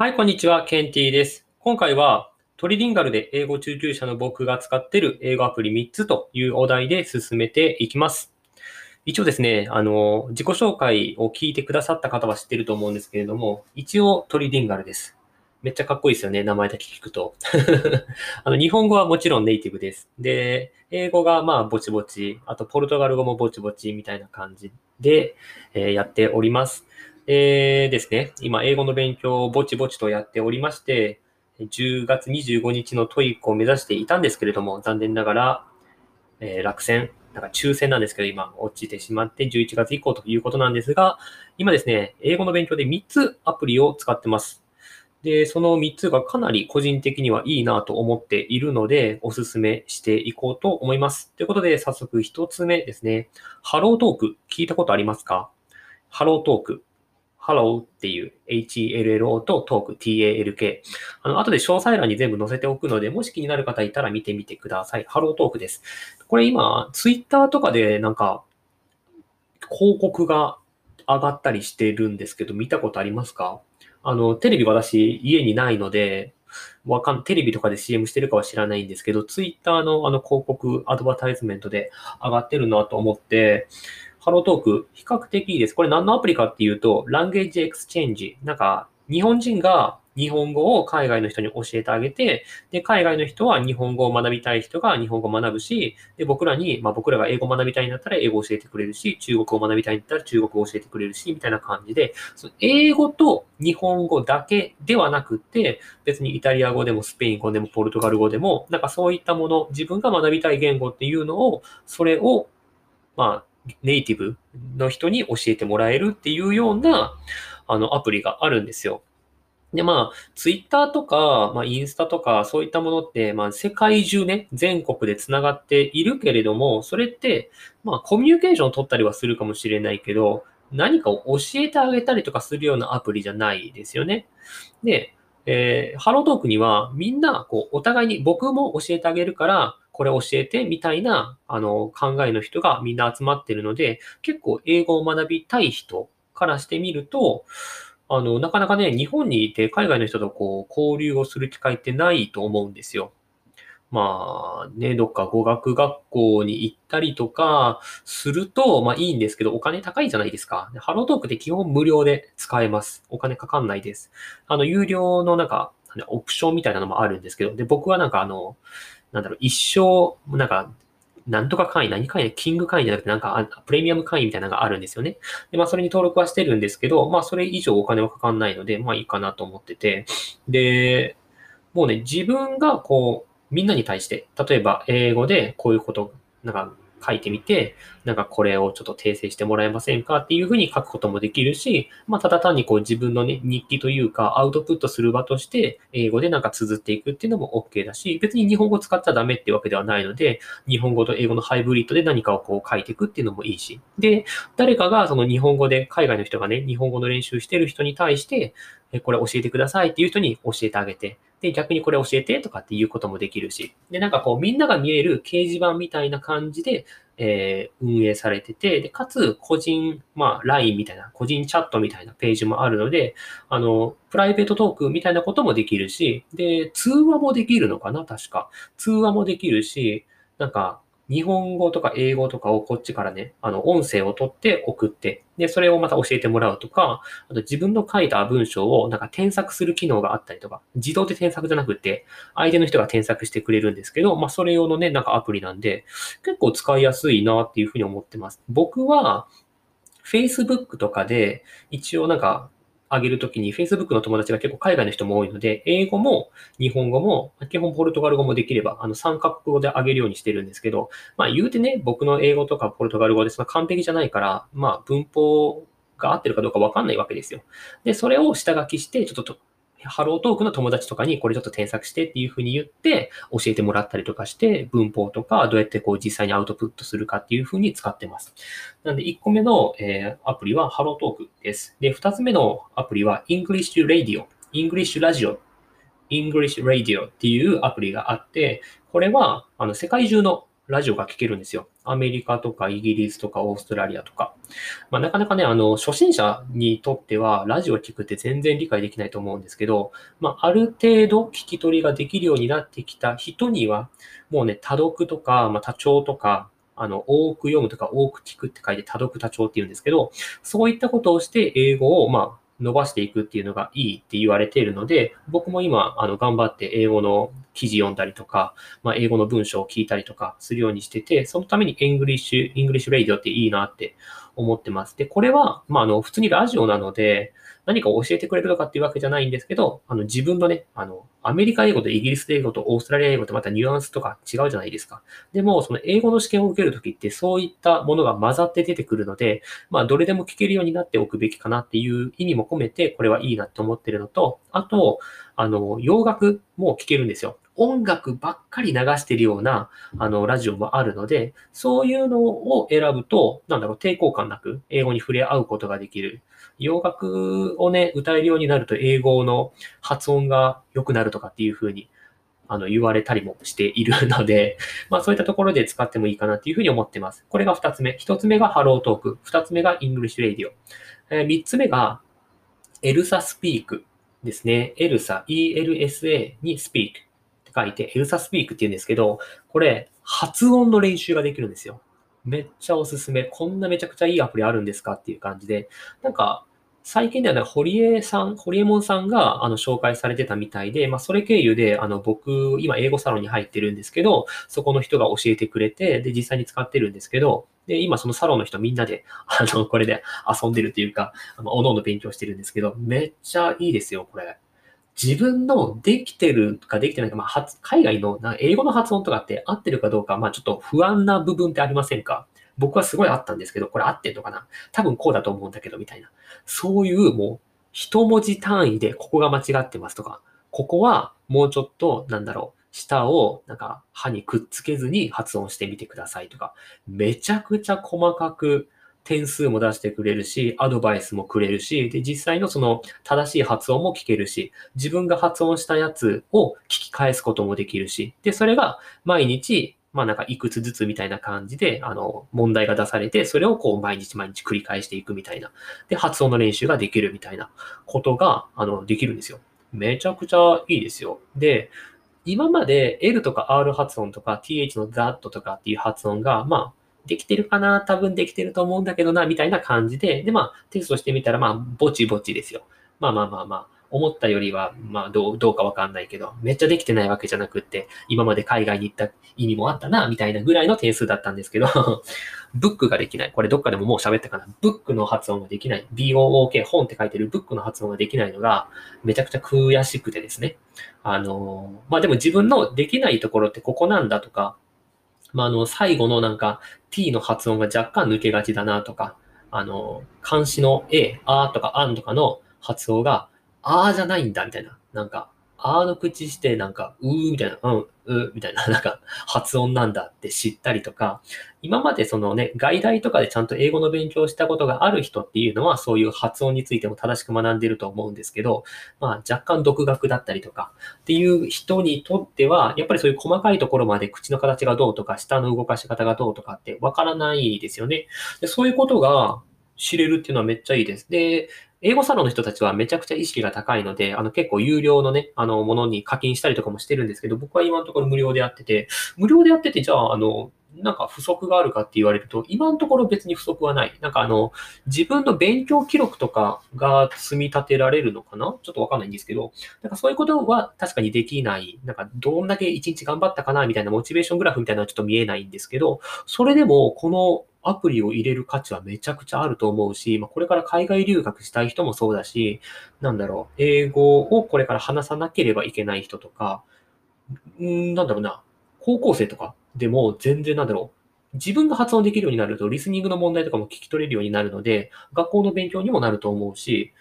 はい、こんにちは。ケンティーです。今回はトリリンガルで英語中級者の僕が使っている英語アプリ3つというお題で進めていきます。一応ですね、あの、自己紹介を聞いてくださった方は知ってると思うんですけれども、一応トリリンガルです。めっちゃかっこいいですよね、名前だけ聞くと。あの日本語はもちろんネイティブです。で、英語がまあぼちぼち、あとポルトガル語もぼちぼちみたいな感じで、えー、やっております。えー、ですね、今、英語の勉強をぼちぼちとやっておりまして、10月25日の TOEIC を目指していたんですけれども、残念ながら、えー、落選、なんか抽選なんですけど、今、落ちてしまって11月以降ということなんですが、今ですね、英語の勉強で3つアプリを使ってます。で、その3つがかなり個人的にはいいなと思っているので、お勧めしていこうと思います。ということで、早速1つ目ですね。ハロートーク、聞いたことありますか？ハロートーク。Hello っていう HELLO と Talk TALK。あの、後で詳細欄に全部載せておくので、もし気になる方いたら見てみてください。Hello Talk です。これ今、Twitter とかでなんか、広告が上がったりしてるんですけど、見たことありますか？あの、テレビ私家にないので、わかん、テレビとかで CM してるかは知らないんですけど、Twitter のあの広告、アドバタイズメントで上がってるなと思って、 HelloTalk、比較的いいです。これ何のアプリかっていうと、 language exchange。なんか、日本人が日本語を海外の人に教えてあげて、で、海外の人は日本語を学びたい人が日本語を学ぶし、で、僕らに、まあ僕らが英語を学びたいんだったら英語を教えてくれるし、中国を学びたいんだったら中国を教えてくれるし、みたいな感じで、その英語と日本語だけではなくて、別にイタリア語でもスペイン語でもポルトガル語でも、なんかそういったもの、自分が学びたい言語っていうのを、それを、まあ、ネイティブの人に教えてもらえるっていうような、あの、アプリがあるんですよ。で、まあ、ツイッターとか、まあ、インスタとか、そういったものって、まあ、世界中ね、全国で繋がっているけれども、それって、まあ、コミュニケーションを取ったりはするかもしれないけど、何かを教えてあげたりとかするようなアプリじゃないですよね。で、えー、ハロートークにはみんな、こう、お互いに僕も教えてあげるから、これ教えてみたいな、あの、考えの人がみんな集まってるので、結構英語を学びたい人からしてみると、あの、なかなかね、日本にいて海外の人とこう、交流をする機会ってないと思うんですよ。まあね、どっか語学学校に行ったりとかすると、まあいいんですけど、お金高いじゃないですか。ハロートークって基本無料で使えます。お金かかんないです。あの、有料のなんか、オプションみたいなのもあるんですけど、で、僕はなんかあの、なんだろう、一生、なんか、なんとか会員、何会員、キング会員じゃなくて、なんか、プレミアム会員みたいなのがあるんですよね。で、まあ、それに登録はしてるんですけど、まあ、それ以上お金はかかんないので、まあ、いいかなと思ってて。で、もうね、自分がこう、みんなに対して、例えば、英語でこういうこと、なんか、書いてみて、なんかこれをちょっと訂正してもらえませんかっていうふうに書くこともできるし、まあ、ただ単にこう自分のね、日記というかアウトプットする場として、英語でなんか綴っていくっていうのも OK だし、別に日本語使っちゃダメっていうわけではないので、日本語と英語のハイブリッドで何かをこう書いていくっていうのもいいし。で、誰かがその日本語で、海外の人がね、日本語の練習してる人に対して、これ教えてくださいっていう人に教えてあげて、で、逆にこれ教えてとかっていうこともできるし。で、なんかこう、みんなが見える掲示板みたいな感じで、えー、運営されてて、で、かつ、個人、まあ、LINE みたいな、個人チャットみたいなページもあるので、あの、プライベートトークみたいなこともできるし、で、通話もできるのかな確か。通話もできるし、なんか、日本語とか英語とかをこっちからね、あの、音声を取って送って、で、それをまた教えてもらうとか、あと自分の書いた文章をなんか添削する機能があったりとか、自動で添削じゃなくて、相手の人が添削してくれるんですけど、まあ、それ用のね、なんかアプリなんで、結構使いやすいなっていうふうに思ってます。僕は、Facebook とかで、一応なんか、上げるときに Facebook の友達が結構海外の人も多いので、英語も日本語も、基本ポルトガル語もできれば、あの三角語で上げるようにしてるんですけど、まあ言うてね、僕の英語とかポルトガル語でその完璧じゃないから、まあ文法が合ってるかどうかわかんないわけですよ。で、それを下書きして、ちょっとハロートークの友達とかにこれちょっと添削してっていうふうに言って教えてもらったりとかして文法とかどうやってこう実際にアウトプットするかっていうふうに使ってます。なので1個目の、え、アプリはハロートークです。で、2つ目のアプリは English Radio、English Radio、English Radio っていうアプリがあって、これはあの世界中のラジオが聴けるんですよ。アメリカとかイギリスとかオーストラリアとか。まあ、なかなかね、あの、初心者にとっては、ラジオ聞くって全然理解できないと思うんですけど、まあ、ある程度聞き取りができるようになってきた人には、もうね、多読とか、まあ、多聴とか、あの、多く読むとか多く聞くって書いて多読多聴って言うんですけど、そういったことをして英語を、まあ、伸ばしていくっていうのがいいって言われているので、僕も今、あの、頑張って英語の記事読んだりとか、まあ、英語の文章を聞いたりとかするようにしてて、そのために English、English Radio っていいなって思ってます。で、これは、まあ、あの、普通にラジオなので、何か教えてくれるとかっていうわけじゃないんですけど、あの、自分のね、あの、アメリカ英語とイギリス英語とオーストラリア英語とまたニュアンスとか違うじゃないですか。でも、その英語の試験を受けるときってそういったものが混ざって出てくるので、まあ、どれでも聞けるようになっておくべきかなっていう意味も込めて、これはいいなって思ってるのと、あと、あの、洋楽も聞けるんですよ。音楽ばっかり流してるような、あの、ラジオもあるので、そういうのを選ぶと、なんだろう、抵抗感なく英語に触れ合うことができる。洋楽をね、歌えるようになると英語の発音が良くなるとかっていうふうに、あの、言われたりもしているので、まあそういったところで使ってもいいかなっていうふうに思ってます。これが二つ目。一つ目がハロートーク。二つ目が English Radio。えー、三つ目がエルサスピークですね。エルサ、ELSA にスピーク。って書いて、エルサスピークって言うんですけど、これ、発音の練習ができるんですよ。めっちゃおすすめ。こんなめちゃくちゃいいアプリあるんですかっていう感じで、なんか、最近ではなんか、堀江さん、堀江門さんが、あの、紹介されてたみたいで、まあ、それ経由で、あの、僕、今、英語サロンに入ってるんですけど、そこの人が教えてくれて、で、実際に使ってるんですけど、で、今、そのサロンの人みんなで、あの、これで遊んでるっていうか、あの、おのおの勉強してるんですけど、めっちゃいいですよ、これ。自分のできてるかできてないか、まあ、海外の英語の発音とかって合ってるかどうか、まあ、ちょっと不安な部分ってありませんか？僕はすごいあったんですけど、これ合ってんのかな？多分こうだと思うんだけど、みたいな。そういうもう、一文字単位でここが間違ってますとか、ここはもうちょっと、なんだろう、舌をなんか歯にくっつけずに発音してみてくださいとか、めちゃくちゃ細かく点数も出してくれるし、アドバイスもくれるし、で、実際のその正しい発音も聞けるし、自分が発音したやつを聞き返すこともできるし、で、それが毎日、まあなんかいくつずつみたいな感じで、あの、問題が出されて、それをこう毎日毎日繰り返していくみたいな。で、発音の練習ができるみたいなことが、あの、できるんですよ。めちゃくちゃいいですよ。で、今まで L とか R 発音とか TH の THAT とかっていう発音が、まあ、できてるかな？多分できてると思うんだけどなみたいな感じで、で、まあ、テストしてみたら、まあ、ぼちぼちですよ。まあまあまあまあ、思ったよりは、まあ、どう、どうかわかんないけど、めっちゃできてないわけじゃなくって、今まで海外に行った意味もあったな、みたいなぐらいの点数だったんですけど、ブックができない。これどっかでももう喋ったかな？ブックの発音ができない。BOOK、本って書いてるブックの発音ができないのが、めちゃくちゃ悔しくてですね。あの、まあでも自分のできないところってここなんだとか、まあ、あの、最後のなんか t の発音が若干抜けがちだなとか、あの、漢詞の a、あとかあんとかの発音が、あーじゃないんだみたいな。なんか、あの口してなんか、うーみたいな、うん、うーみたいな、なんか、発音なんだって知ったりとか、今までそのね、外来とかでちゃんと英語の勉強したことがある人っていうのは、そういう発音についても正しく学んでると思うんですけど、まあ、若干独学だったりとか、っていう人にとっては、やっぱりそういう細かいところまで口の形がどうとか、舌の動かし方がどうとかってわからないですよね。でそういうことが知れるっていうのはめっちゃいいです。で、英語サロンの人たちはめちゃくちゃ意識が高いので、あの結構有料のね、あのものに課金したりとかもしてるんですけど、僕は今のところ無料でやってて、無料でやってて、じゃあ、あの、なんか不足があるかって言われると、今のところ別に不足はない。なんかあの、自分の勉強記録とかが積み立てられるのかな？ちょっとわかんないんですけど、なんかそういうことは確かにできない。なんかどんだけ一日頑張ったかなみたいなモチベーショングラフみたいなのはちょっと見えないんですけど、それでもこのアプリを入れる価値はめちゃくちゃあると思うし、まあ、これから海外留学したい人もそうだし、なんだろう、英語をこれから話さなければいけない人とか、んなんだろうな、高校生とかでも全然なんだろう、自分が発音できるようになると、リスニングの問題とかも聞き取れるようになるので、学校の勉強にもなると思うし、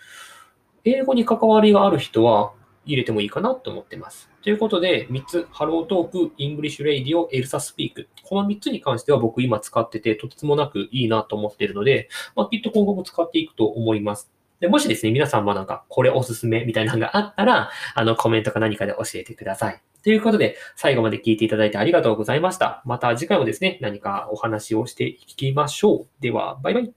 英語に関わりがある人は入れてもいいかなと思ってます。ということで、3つ、 HelloTalk、 English Radio、 ELSA Speak。この3つに関しては僕今使ってて、とてつもなくいいなと思ってるので、まあ、きっと今後も使っていくと思います。でもしですね、皆さんもなんか、これおすすめみたいなのがあったら、あの、コメントか何かで教えてください。ということで、最後まで聞いていただいてありがとうございました。また次回もですね、何かお話をしていきましょう。では、バイバイ。